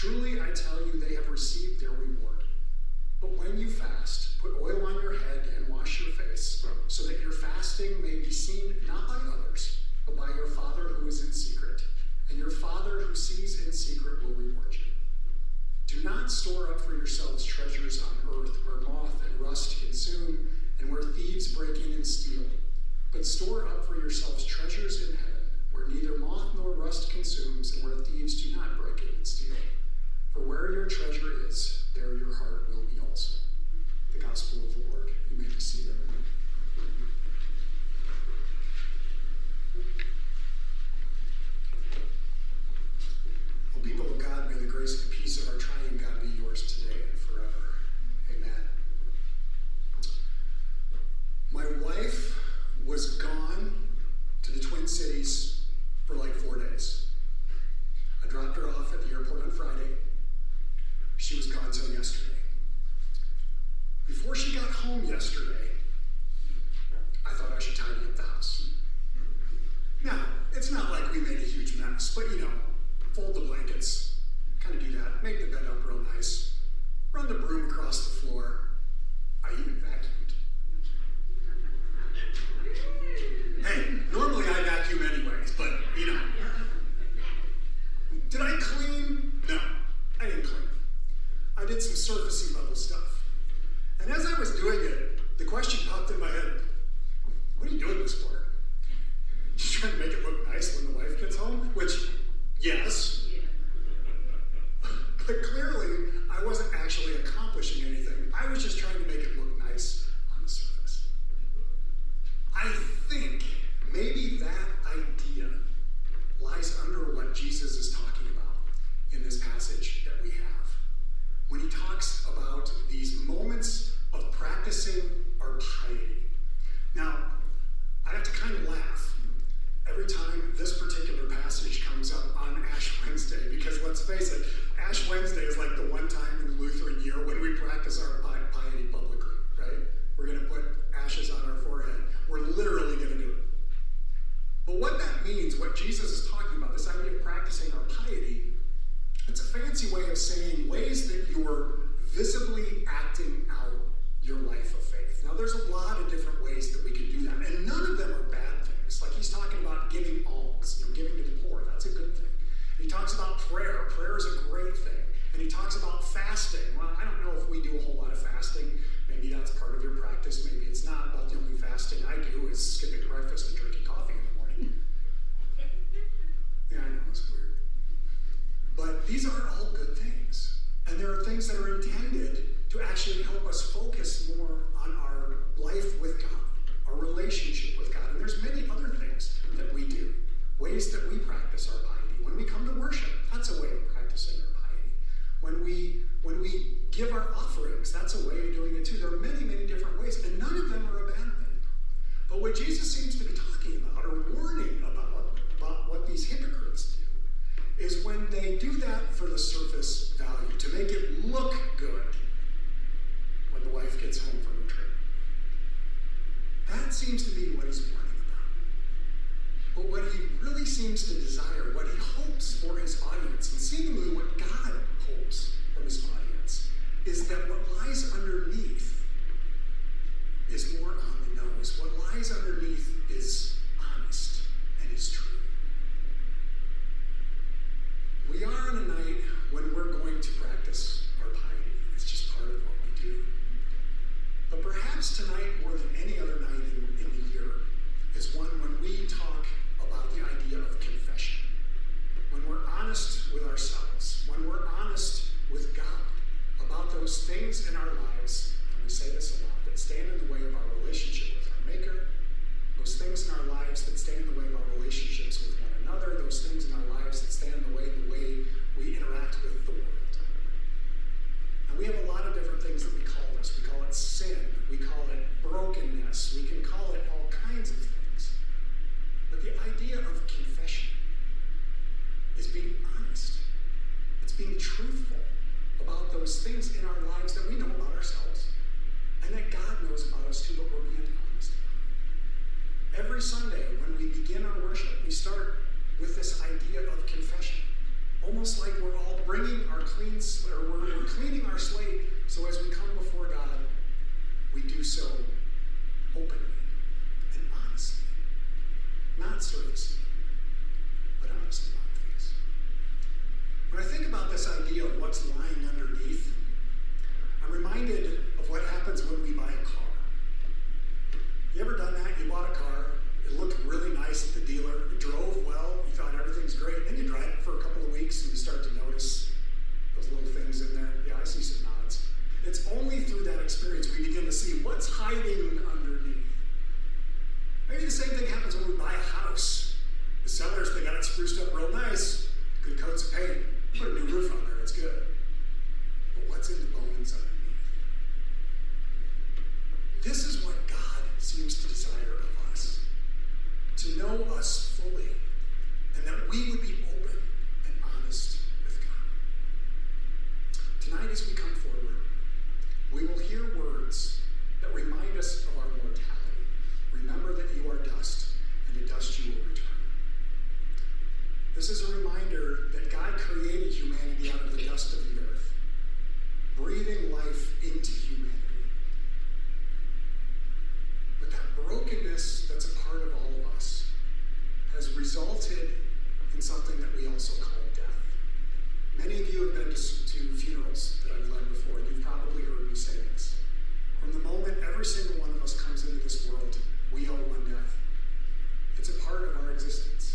Truly, I tell you, they have received their reward. But when you fast, put oil on your head and wash your face, so that your fasting may be seen not by others, but by your Father who is in secret. And your Father who sees in secret will reward you. Do not store up for yourselves treasures on earth where moth and rust consume and where thieves break in and steal. But store up for yourselves treasures in heaven where neither moth nor rust consumes and where thieves do not break in and steal. For where your treasure is, there your heart will be also. The Gospel of the Lord. You may be seated. Well, people of God, may the grace and peace of our triune God be yours today and forever. Amen. My wife was gone to the Twin Cities for like four days. I dropped her off at the airport on Friday. She was gone till yesterday. Before she got home yesterday, I thought I should tidy up the house. Now, it's not like we made a huge mess, but you know, fold the blankets, kind of do that, make the bed up real nice, run the broom across the floor. I even vacuumed. Hey, normally I vacuum anyways, but you know. Did I clean? No, I didn't clean. I did some surfacing level stuff. And as I was doing it, the question popped in my head what are you doing this for? Just trying to make it look nice when the wife gets home? Which, yes. But clearly, I wasn't actually accomplishing anything. I was just trying to make it look nice on the surface. I think maybe that idea lies under what Jesus is talking about in this passage that we have. When he talks about these moments of practicing our piety. Now, I have to kind of laugh every time this particular passage comes up on Ash Wednesday because let's face it, Ash Wednesday is like the one time in the Lutheran year when we practice our pi- piety publicly, right? We're going to put ashes on our forehead. We're literally going to do it. But what means, what Jesus is talking about, this idea of practicing our piety, it's a fancy way of saying ways that you're visibly acting out your life of faith. Now, there's a lot of different ways that we can do that, and none of them are bad things. Like he's talking about giving alms, you know, giving to the poor. That's a good thing. And he talks about prayer. Prayer is a great thing. And he talks about fasting. Well, I don't know if we do a whole lot of fasting. Maybe that's part of your practice. Maybe it's not. but the only fasting I do is skipping breakfast and drinking coffee. Yeah, I know it's weird. But these aren't all good things. And there are things that are intended to actually help us focus more on our life with God, our relationship with God. And there's many other things that we do, ways that we practice our piety. When we come to worship, that's a way of practicing our piety. When we when we give our offerings, that's a way of doing it too. There are many, many different ways, and none of them are a bad thing. But what Jesus seems to be talking about or warning about, about what these hypocrites do, is when they do that for the surface value, to make it look good when the wife gets home from a trip. That seems to be what he's warning about. But what he really seems to desire, what he hopes for his audience, and seemingly what God hopes from his audience, is that what that's a part of all of us has resulted in something that we also call death. Many of you have been to, to funerals that I've led before, and you've probably heard me say this. From the moment every single one of us comes into this world, we owe one death. It's a part of our existence.